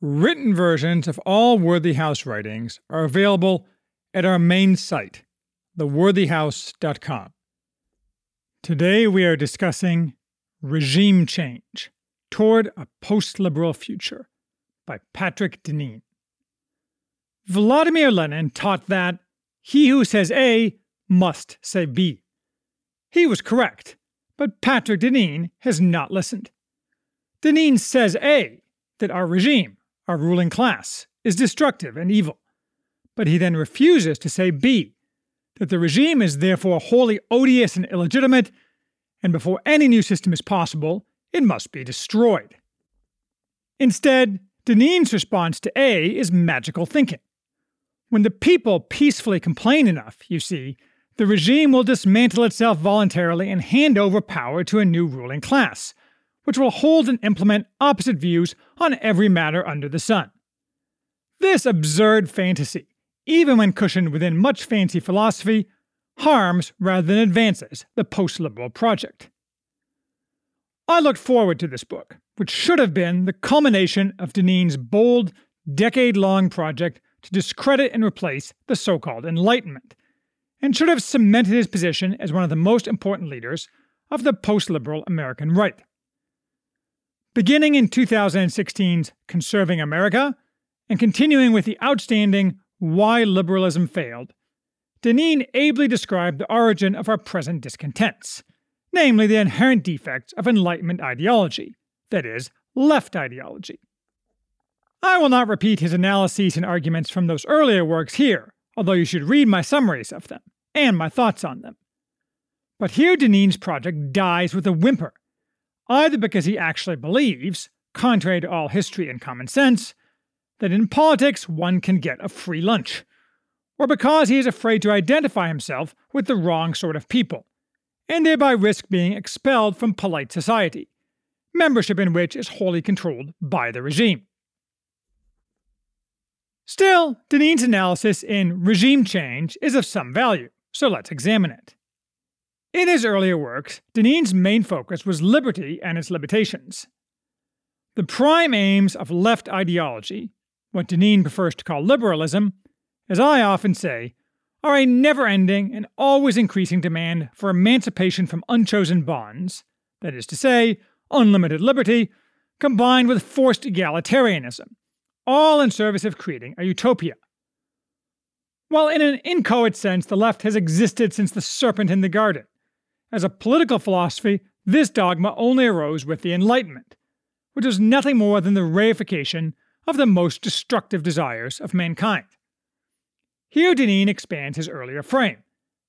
Written versions of all Worthy House writings are available at our main site, theworthyhouse.com. Today we are discussing Regime Change Toward a Post Liberal Future by Patrick Deneen. Vladimir Lenin taught that he who says A must say B. He was correct, but Patrick Deneen has not listened. Deneen says A, that our regime, our ruling class, is destructive and evil. But he then refuses to say B, that the regime is therefore wholly odious and illegitimate, and before any new system is possible, it must be destroyed. Instead, Deneen's response to A is magical thinking. When the people peacefully complain enough, you see, the regime will dismantle itself voluntarily and hand over power to a new ruling class, which will hold and implement opposite views on every matter under the sun. This absurd fantasy, even when cushioned within much fancy philosophy, harms rather than advances the post liberal project. I looked forward to this book, which should have been the culmination of Deneen's bold, decade long project to discredit and replace the so called Enlightenment, and should have cemented his position as one of the most important leaders of the post liberal American right. Beginning in 2016's Conserving America, and continuing with the outstanding Why Liberalism Failed, Deneen ably described the origin of our present discontents, namely the inherent defects of Enlightenment ideology, that is, left ideology. I will not repeat his analyses and arguments from those earlier works here, although you should read my summaries of them, and my thoughts on them. But here Deneen's project dies with a whimper either because he actually believes, contrary to all history and common sense, that in politics one can get a free lunch, or because he is afraid to identify himself with the wrong sort of people, and thereby risk being expelled from polite society, membership in which is wholly controlled by the regime. Still, Deneen's analysis in Regime Change is of some value, so let's examine it. In his earlier works, Deneen's main focus was liberty and its limitations. The prime aims of left ideology, what Deneen prefers to call liberalism, as I often say, are a never ending and always increasing demand for emancipation from unchosen bonds, that is to say, unlimited liberty, combined with forced egalitarianism, all in service of creating a utopia. While in an inchoate sense the left has existed since the serpent in the garden, as a political philosophy, this dogma only arose with the Enlightenment, which was nothing more than the reification of the most destructive desires of mankind. Here Deneen expands his earlier frame,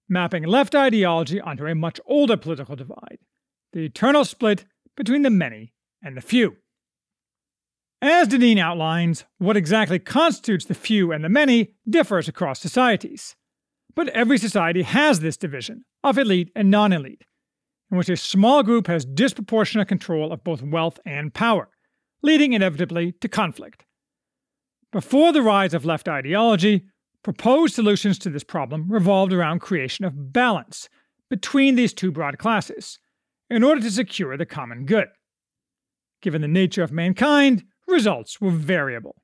mapping left ideology onto a much older political divide the eternal split between the many and the few. As Deneen outlines, what exactly constitutes the few and the many differs across societies. But every society has this division of elite and non elite, in which a small group has disproportionate control of both wealth and power, leading inevitably to conflict. Before the rise of left ideology, proposed solutions to this problem revolved around creation of balance between these two broad classes in order to secure the common good. Given the nature of mankind, results were variable.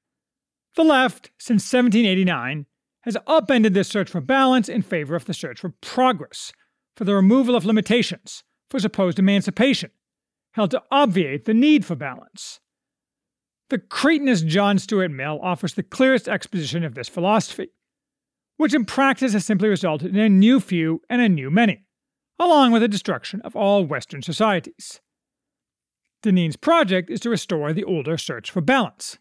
The left, since 1789, has upended this search for balance in favor of the search for progress, for the removal of limitations, for supposed emancipation, held to obviate the need for balance. The cretinous John Stuart Mill offers the clearest exposition of this philosophy, which in practice has simply resulted in a new few and a new many, along with the destruction of all Western societies. Deneen's project is to restore the older search for balance.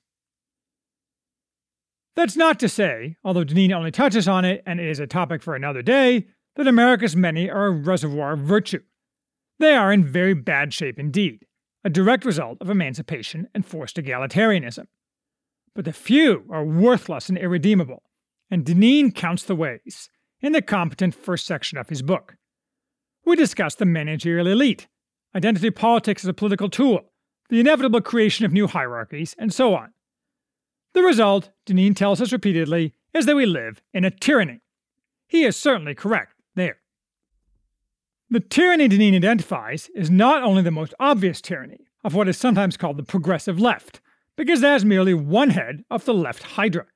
That's not to say, although Deneen only touches on it and it is a topic for another day, that America's many are a reservoir of virtue. They are in very bad shape indeed, a direct result of emancipation and forced egalitarianism. But the few are worthless and irredeemable, and Deneen counts the ways in the competent first section of his book. We discuss the managerial elite, identity politics as a political tool, the inevitable creation of new hierarchies, and so on. The result, Deneen tells us repeatedly, is that we live in a tyranny. He is certainly correct there. The tyranny Deneen identifies is not only the most obvious tyranny of what is sometimes called the progressive left, because that is merely one head of the left hydra.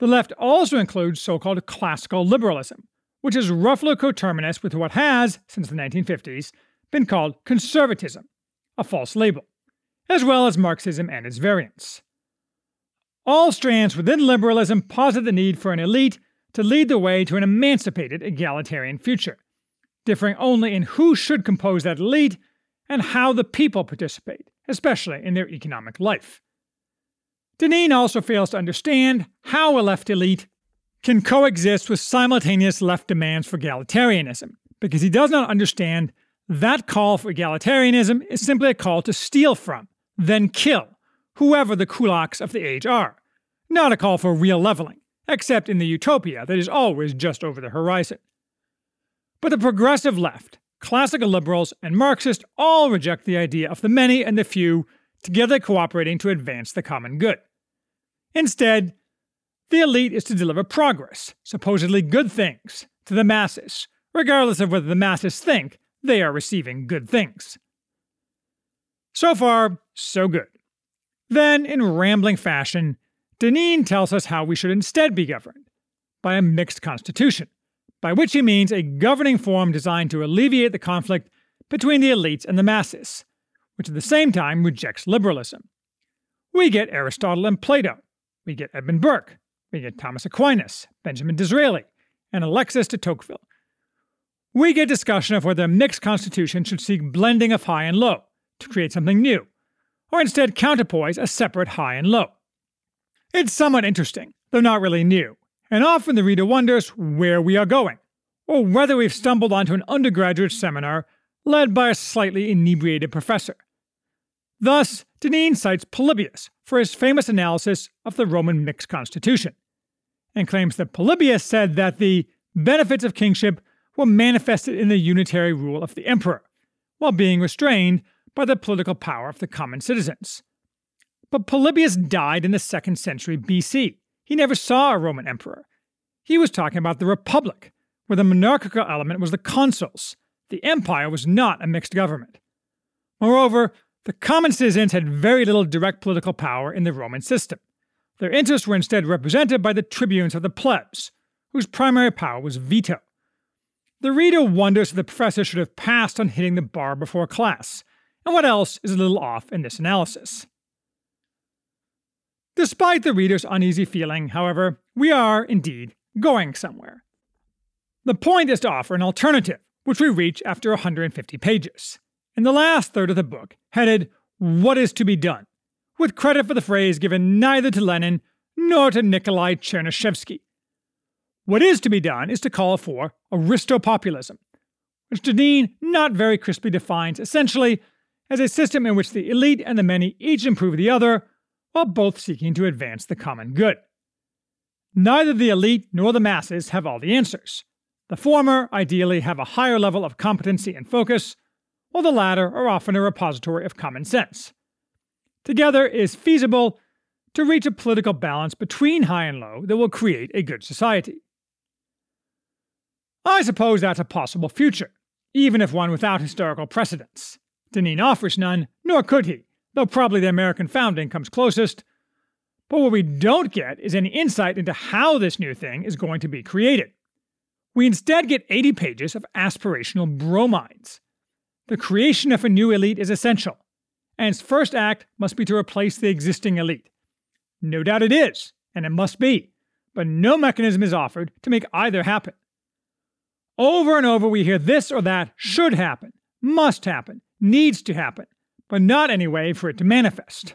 The left also includes so called classical liberalism, which is roughly coterminous with what has, since the 1950s, been called conservatism, a false label, as well as Marxism and its variants. All strands within liberalism posit the need for an elite to lead the way to an emancipated egalitarian future, differing only in who should compose that elite and how the people participate, especially in their economic life. Deneen also fails to understand how a left elite can coexist with simultaneous left demands for egalitarianism, because he does not understand that call for egalitarianism is simply a call to steal from, then kill, whoever the kulaks of the age are, not a call for real leveling, except in the utopia that is always just over the horizon. But the progressive left, classical liberals, and Marxists all reject the idea of the many and the few together cooperating to advance the common good. Instead, the elite is to deliver progress, supposedly good things, to the masses, regardless of whether the masses think they are receiving good things. So far, so good. Then, in rambling fashion, Deneen tells us how we should instead be governed by a mixed constitution, by which he means a governing form designed to alleviate the conflict between the elites and the masses, which at the same time rejects liberalism. We get Aristotle and Plato, we get Edmund Burke, we get Thomas Aquinas, Benjamin Disraeli, and Alexis de Tocqueville. We get discussion of whether a mixed constitution should seek blending of high and low to create something new, or instead counterpoise a separate high and low. It's somewhat interesting, though not really new, and often the reader wonders where we are going, or whether we've stumbled onto an undergraduate seminar led by a slightly inebriated professor. Thus, Deneen cites Polybius for his famous analysis of the Roman mixed constitution, and claims that Polybius said that the benefits of kingship were manifested in the unitary rule of the emperor, while being restrained by the political power of the common citizens. But Polybius died in the second century BC. He never saw a Roman emperor. He was talking about the Republic, where the monarchical element was the consuls. The empire was not a mixed government. Moreover, the common citizens had very little direct political power in the Roman system. Their interests were instead represented by the tribunes of the plebs, whose primary power was veto. The reader wonders if the professor should have passed on hitting the bar before class, and what else is a little off in this analysis. Despite the reader's uneasy feeling, however, we are, indeed, going somewhere. The point is to offer an alternative, which we reach after 150 pages. In the last third of the book, headed What is to be Done, with credit for the phrase given neither to Lenin nor to Nikolai Chernyshevsky. What is to be done is to call for Aristopopulism, which Deneen not very crisply defines essentially as a system in which the elite and the many each improve the other while both seeking to advance the common good. Neither the elite nor the masses have all the answers. The former ideally have a higher level of competency and focus, while the latter are often a repository of common sense. Together it is feasible to reach a political balance between high and low that will create a good society. I suppose that's a possible future, even if one without historical precedents. Deneen offers none, nor could he, though probably the American founding comes closest. But what we don't get is any insight into how this new thing is going to be created. We instead get 80 pages of aspirational bromides. The creation of a new elite is essential, and its first act must be to replace the existing elite. No doubt it is, and it must be, but no mechanism is offered to make either happen. Over and over, we hear this or that should happen, must happen, needs to happen, but not any way for it to manifest.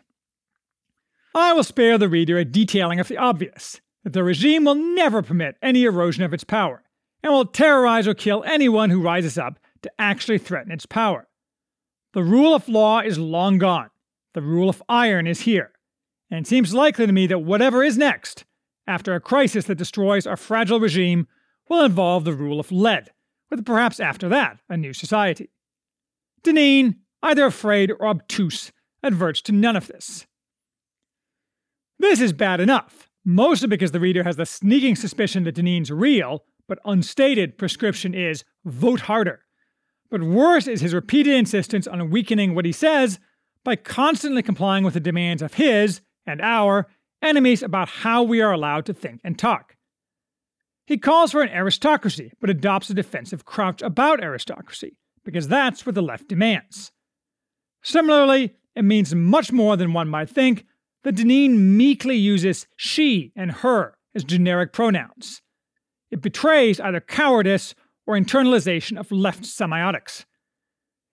I will spare the reader a detailing of the obvious that the regime will never permit any erosion of its power, and will terrorize or kill anyone who rises up to actually threaten its power. The rule of law is long gone, the rule of iron is here, and it seems likely to me that whatever is next, after a crisis that destroys our fragile regime will involve the rule of lead, with perhaps after that a new society. Deneen, either afraid or obtuse, adverts to none of this. This is bad enough, mostly because the reader has the sneaking suspicion that Deneen's real, but unstated, prescription is vote harder. But worse is his repeated insistence on weakening what he says by constantly complying with the demands of his and our enemies about how we are allowed to think and talk. He calls for an aristocracy, but adopts a defensive crouch about aristocracy, because that's what the left demands. Similarly, it means much more than one might think that Deneen meekly uses she and her as generic pronouns. It betrays either cowardice or internalization of left semiotics.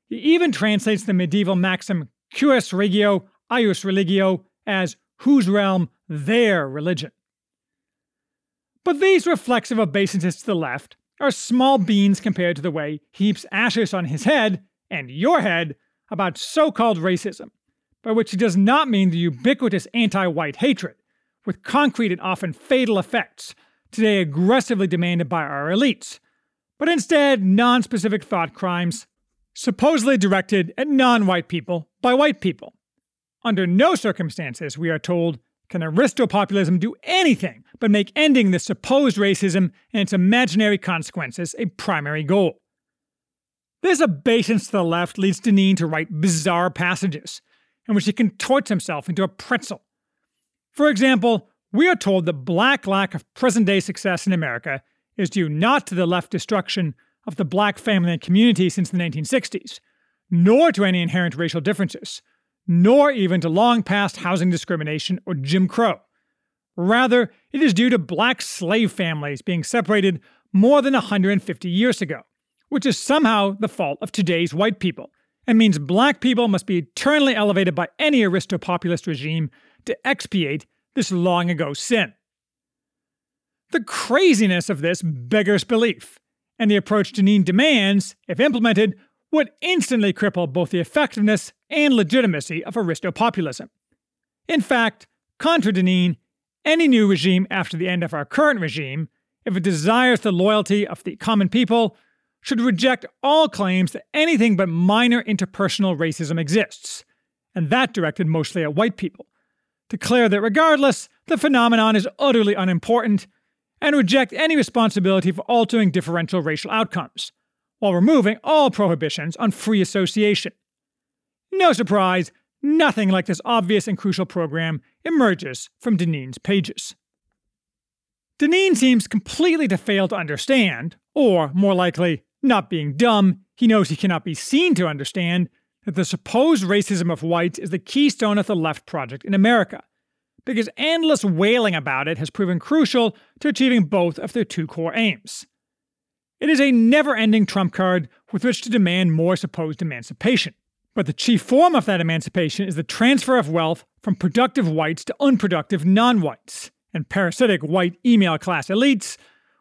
He even translates the medieval maxim cuius regio, eius religio as whose realm, their religion. But these reflexive obeisances to the left are small beans compared to the way he heaps ashes on his head and your head about so called racism, by which he does not mean the ubiquitous anti white hatred, with concrete and often fatal effects, today aggressively demanded by our elites, but instead non specific thought crimes supposedly directed at non white people by white people. Under no circumstances, we are told, can Aristopopulism do anything but make ending the supposed racism and its imaginary consequences a primary goal. This obeisance to the left leads Deneen to write bizarre passages, in which he contorts himself into a pretzel. For example, we are told the black lack of present day success in America is due not to the left destruction of the black family and community since the 1960s, nor to any inherent racial differences, nor even to long past housing discrimination or Jim Crow. Rather, it is due to black slave families being separated more than 150 years ago, which is somehow the fault of today's white people, and means black people must be eternally elevated by any aristopopulist regime to expiate this long ago sin. The craziness of this beggars belief, and the approach Deneen demands, if implemented, would instantly cripple both the effectiveness and legitimacy of Aristopopulism. In fact, contra Deneen, any new regime after the end of our current regime, if it desires the loyalty of the common people, should reject all claims that anything but minor interpersonal racism exists, and that directed mostly at white people, declare that regardless, the phenomenon is utterly unimportant, and reject any responsibility for altering differential racial outcomes, while removing all prohibitions on free association. No surprise, nothing like this obvious and crucial program emerges from Deneen's pages. Deneen seems completely to fail to understand, or more likely, not being dumb, he knows he cannot be seen to understand, that the supposed racism of whites is the keystone of the left project in America, because endless wailing about it has proven crucial to achieving both of their two core aims. It is a never ending trump card with which to demand more supposed emancipation. But the chief form of that emancipation is the transfer of wealth from productive whites to unproductive non whites, and parasitic white email class elites,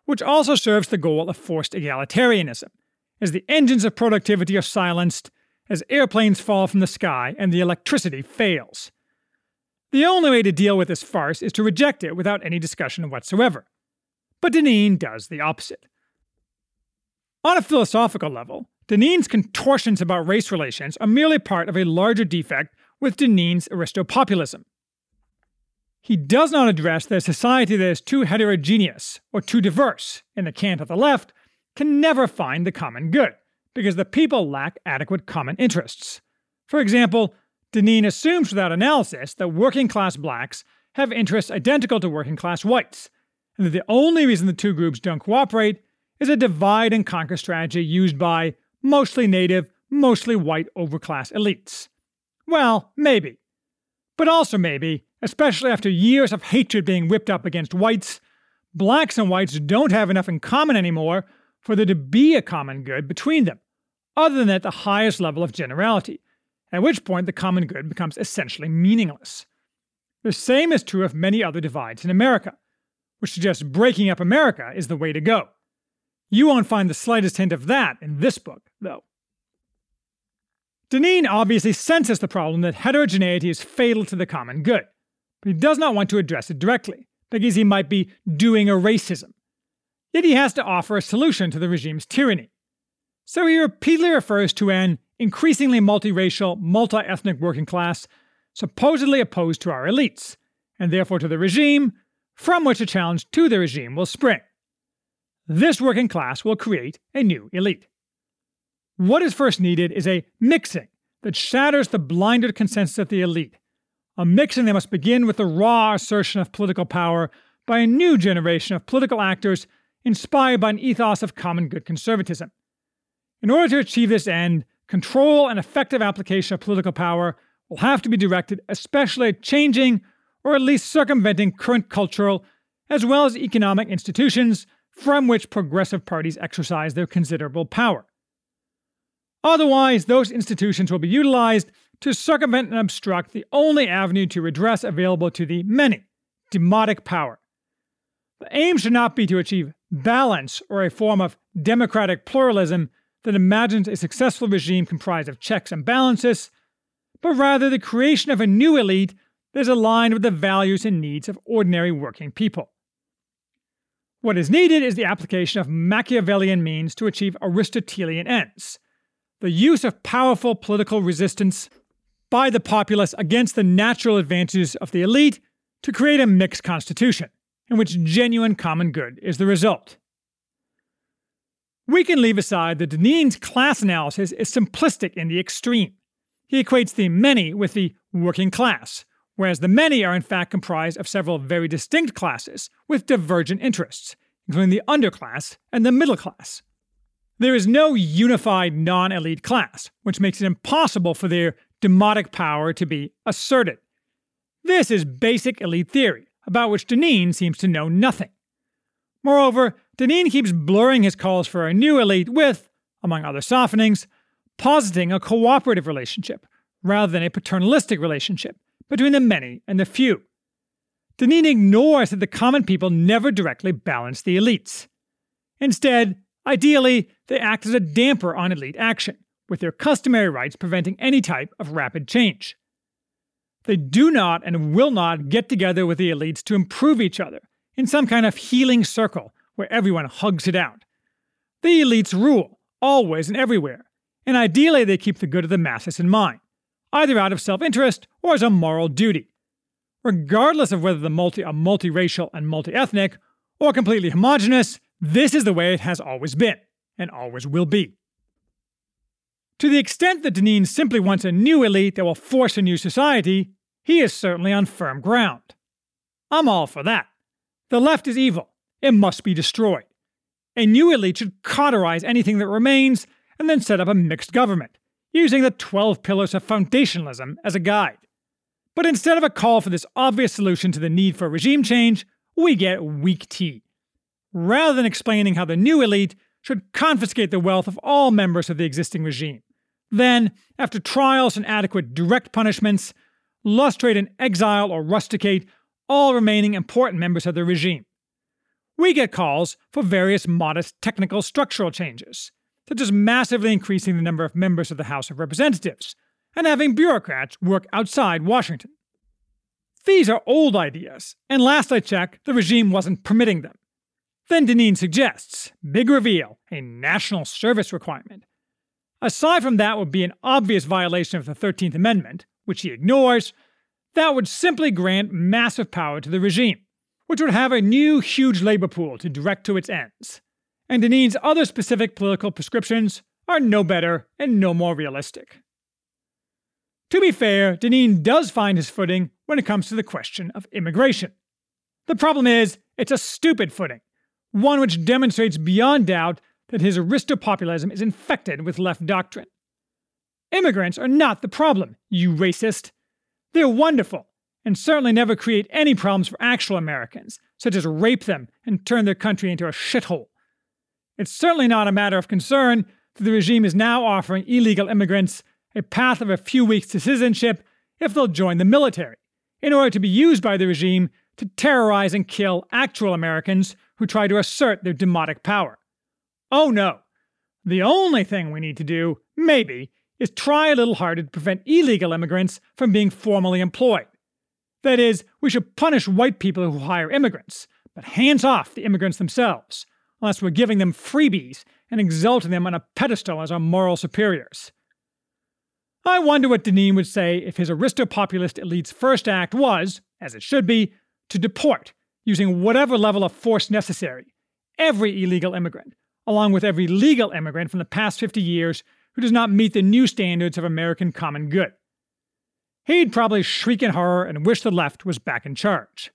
which also serves the goal of forced egalitarianism, as the engines of productivity are silenced, as airplanes fall from the sky and the electricity fails. The only way to deal with this farce is to reject it without any discussion whatsoever. But Deneen does the opposite. On a philosophical level, Deneen's contortions about race relations are merely part of a larger defect with Deneen's Aristopopulism. He does not address that a society that is too heterogeneous or too diverse, in the cant of the left, can never find the common good, because the people lack adequate common interests. For example, Deneen assumes without analysis that working class blacks have interests identical to working class whites, and that the only reason the two groups don't cooperate is a divide and conquer strategy used by mostly native, mostly white overclass elites. Well, maybe. But also maybe, especially after years of hatred being whipped up against whites, blacks and whites don't have enough in common anymore for there to be a common good between them, other than at the highest level of generality, at which point the common good becomes essentially meaningless. The same is true of many other divides in America, which suggests breaking up America is the way to go. You won't find the slightest hint of that in this book, though. Deneen obviously senses the problem that heterogeneity is fatal to the common good, but he does not want to address it directly, because he might be doing a racism. Yet he has to offer a solution to the regime's tyranny. So he repeatedly refers to an increasingly multiracial, multi ethnic working class supposedly opposed to our elites, and therefore to the regime, from which a challenge to the regime will spring. This working class will create a new elite. What is first needed is a mixing that shatters the blinded consensus of the elite, a mixing that must begin with the raw assertion of political power by a new generation of political actors inspired by an ethos of common good conservatism. In order to achieve this end, control and effective application of political power will have to be directed especially at changing or at least circumventing current cultural as well as economic institutions from which progressive parties exercise their considerable power. Otherwise, those institutions will be utilized to circumvent and obstruct the only avenue to redress available to the many demotic power. The aim should not be to achieve balance or a form of democratic pluralism that imagines a successful regime comprised of checks and balances, but rather the creation of a new elite that is aligned with the values and needs of ordinary working people. What is needed is the application of Machiavellian means to achieve Aristotelian ends the use of powerful political resistance by the populace against the natural advantages of the elite to create a mixed constitution, in which genuine common good is the result. We can leave aside that Deneen's class analysis is simplistic in the extreme. He equates the many with the working class, whereas the many are in fact comprised of several very distinct classes with divergent interests, including the underclass and the middle class. There is no unified non elite class, which makes it impossible for their demotic power to be asserted. This is basic elite theory, about which Deneen seems to know nothing. Moreover, Deneen keeps blurring his calls for a new elite with, among other softenings, positing a cooperative relationship rather than a paternalistic relationship between the many and the few. Deneen ignores that the common people never directly balance the elites. Instead, ideally, they act as a damper on elite action, with their customary rights preventing any type of rapid change. They do not and will not get together with the elites to improve each other in some kind of healing circle where everyone hugs it out. The elites rule, always and everywhere, and ideally they keep the good of the masses in mind, either out of self interest or as a moral duty. Regardless of whether the multi are multiracial and multi ethnic, or completely homogenous, this is the way it has always been, and always will be. To the extent that Deneen simply wants a new elite that will force a new society, he is certainly on firm ground. I'm all for that. The left is evil. It must be destroyed. A new elite should cauterize anything that remains and then set up a mixed government, using the 12 pillars of foundationalism as a guide. But instead of a call for this obvious solution to the need for regime change, we get weak tea. Rather than explaining how the new elite should confiscate the wealth of all members of the existing regime, then, after trials and adequate direct punishments, lustrate and exile or rusticate all remaining important members of the regime. We get calls for various modest technical structural changes, such as massively increasing the number of members of the House of Representatives and having bureaucrats work outside Washington. These are old ideas, and last I checked, the regime wasn't permitting them. Then Deneen suggests, big reveal, a national service requirement. Aside from that would be an obvious violation of the 13th Amendment, which he ignores, that would simply grant massive power to the regime, which would have a new huge labor pool to direct to its ends. And Deneen's other specific political prescriptions are no better and no more realistic. To be fair, Deneen does find his footing when it comes to the question of immigration. The problem is, it's a stupid footing, one which demonstrates beyond doubt that his aristopopulism is infected with left doctrine. Immigrants are not the problem, you racist. They're wonderful, and certainly never create any problems for actual Americans, such as rape them and turn their country into a shithole. It's certainly not a matter of concern that the regime is now offering illegal immigrants a path of a few weeks to citizenship if they'll join the military, in order to be used by the regime to terrorize and kill actual Americans who try to assert their demotic power. Oh no. The only thing we need to do, maybe, is try a little harder to prevent illegal immigrants from being formally employed. That is, we should punish white people who hire immigrants, but hands off the immigrants themselves, unless we're giving them freebies and exalting them on a pedestal as our moral superiors. I wonder what Deneen would say if his aristopopulist elite's first act was, as it should be, to deport, using whatever level of force necessary, every illegal immigrant, along with every legal immigrant from the past 50 years who does not meet the new standards of American common good. He'd probably shriek in horror and wish the left was back in charge.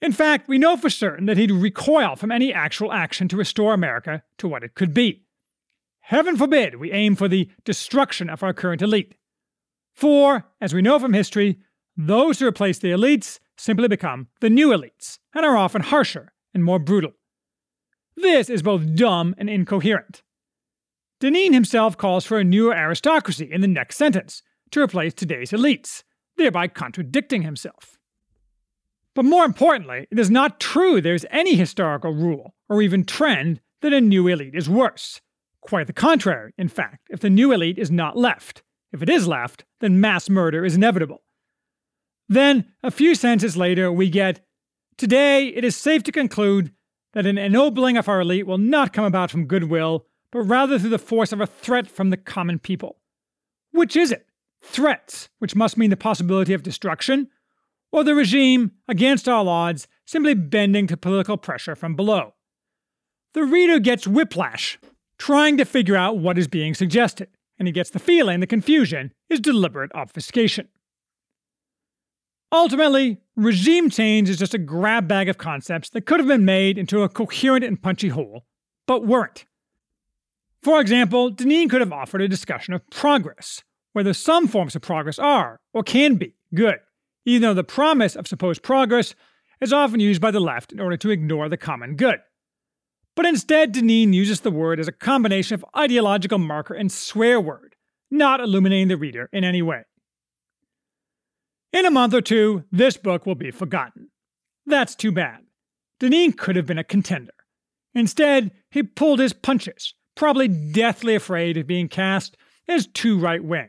In fact, we know for certain that he'd recoil from any actual action to restore America to what it could be. Heaven forbid we aim for the destruction of our current elite. For, as we know from history, those who replace the elites simply become the new elites and are often harsher and more brutal. This is both dumb and incoherent. Deneen himself calls for a new aristocracy in the next sentence to replace today's elites, thereby contradicting himself. But more importantly, it is not true there's any historical rule or even trend that a new elite is worse. Quite the contrary, in fact, if the new elite is not left. If it is left, then mass murder is inevitable. Then, a few sentences later, we get Today, it is safe to conclude that an ennobling of our elite will not come about from goodwill, but rather through the force of a threat from the common people. Which is it? Threats, which must mean the possibility of destruction, or the regime, against all odds, simply bending to political pressure from below? The reader gets whiplash trying to figure out what is being suggested, and he gets the feeling the confusion is deliberate obfuscation. Ultimately, regime change is just a grab bag of concepts that could have been made into a coherent and punchy whole, but weren't. For example, Deneen could have offered a discussion of progress, whether some forms of progress are, or can be, good, even though the promise of supposed progress is often used by the left in order to ignore the common good. But instead, Deneen uses the word as a combination of ideological marker and swear word, not illuminating the reader in any way. In a month or two, this book will be forgotten. That's too bad. Deneen could have been a contender. Instead, he pulled his punches, probably deathly afraid of being cast as too right wing.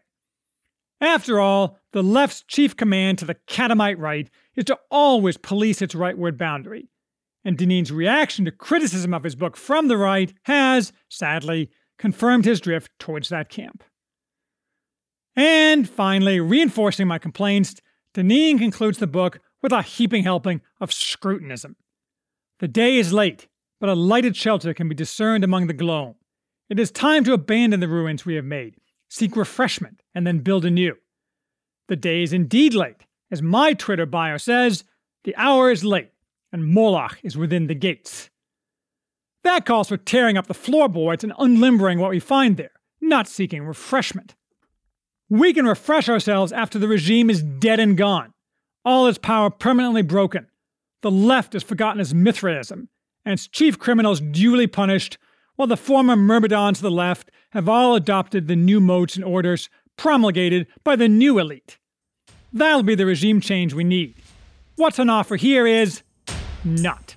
After all, the left's chief command to the catamite right is to always police its rightward boundary, and Deneen's reaction to criticism of his book from the right has, sadly, confirmed his drift towards that camp. And finally, reinforcing my complaints, Deneen concludes the book with a heaping helping of scrutinism. The day is late, but a lighted shelter can be discerned among the gloam. It is time to abandon the ruins we have made, seek refreshment, and then build anew. The day is indeed late. As my Twitter bio says, the hour is late and Moloch is within the gates. That calls for tearing up the floorboards and unlimbering what we find there, not seeking refreshment. We can refresh ourselves after the regime is dead and gone, all its power permanently broken. The left is forgotten as Mithraism, and its chief criminals duly punished, while the former myrmidons of the left have all adopted the new modes and orders promulgated by the new elite. That'll be the regime change we need. What's on offer here is not.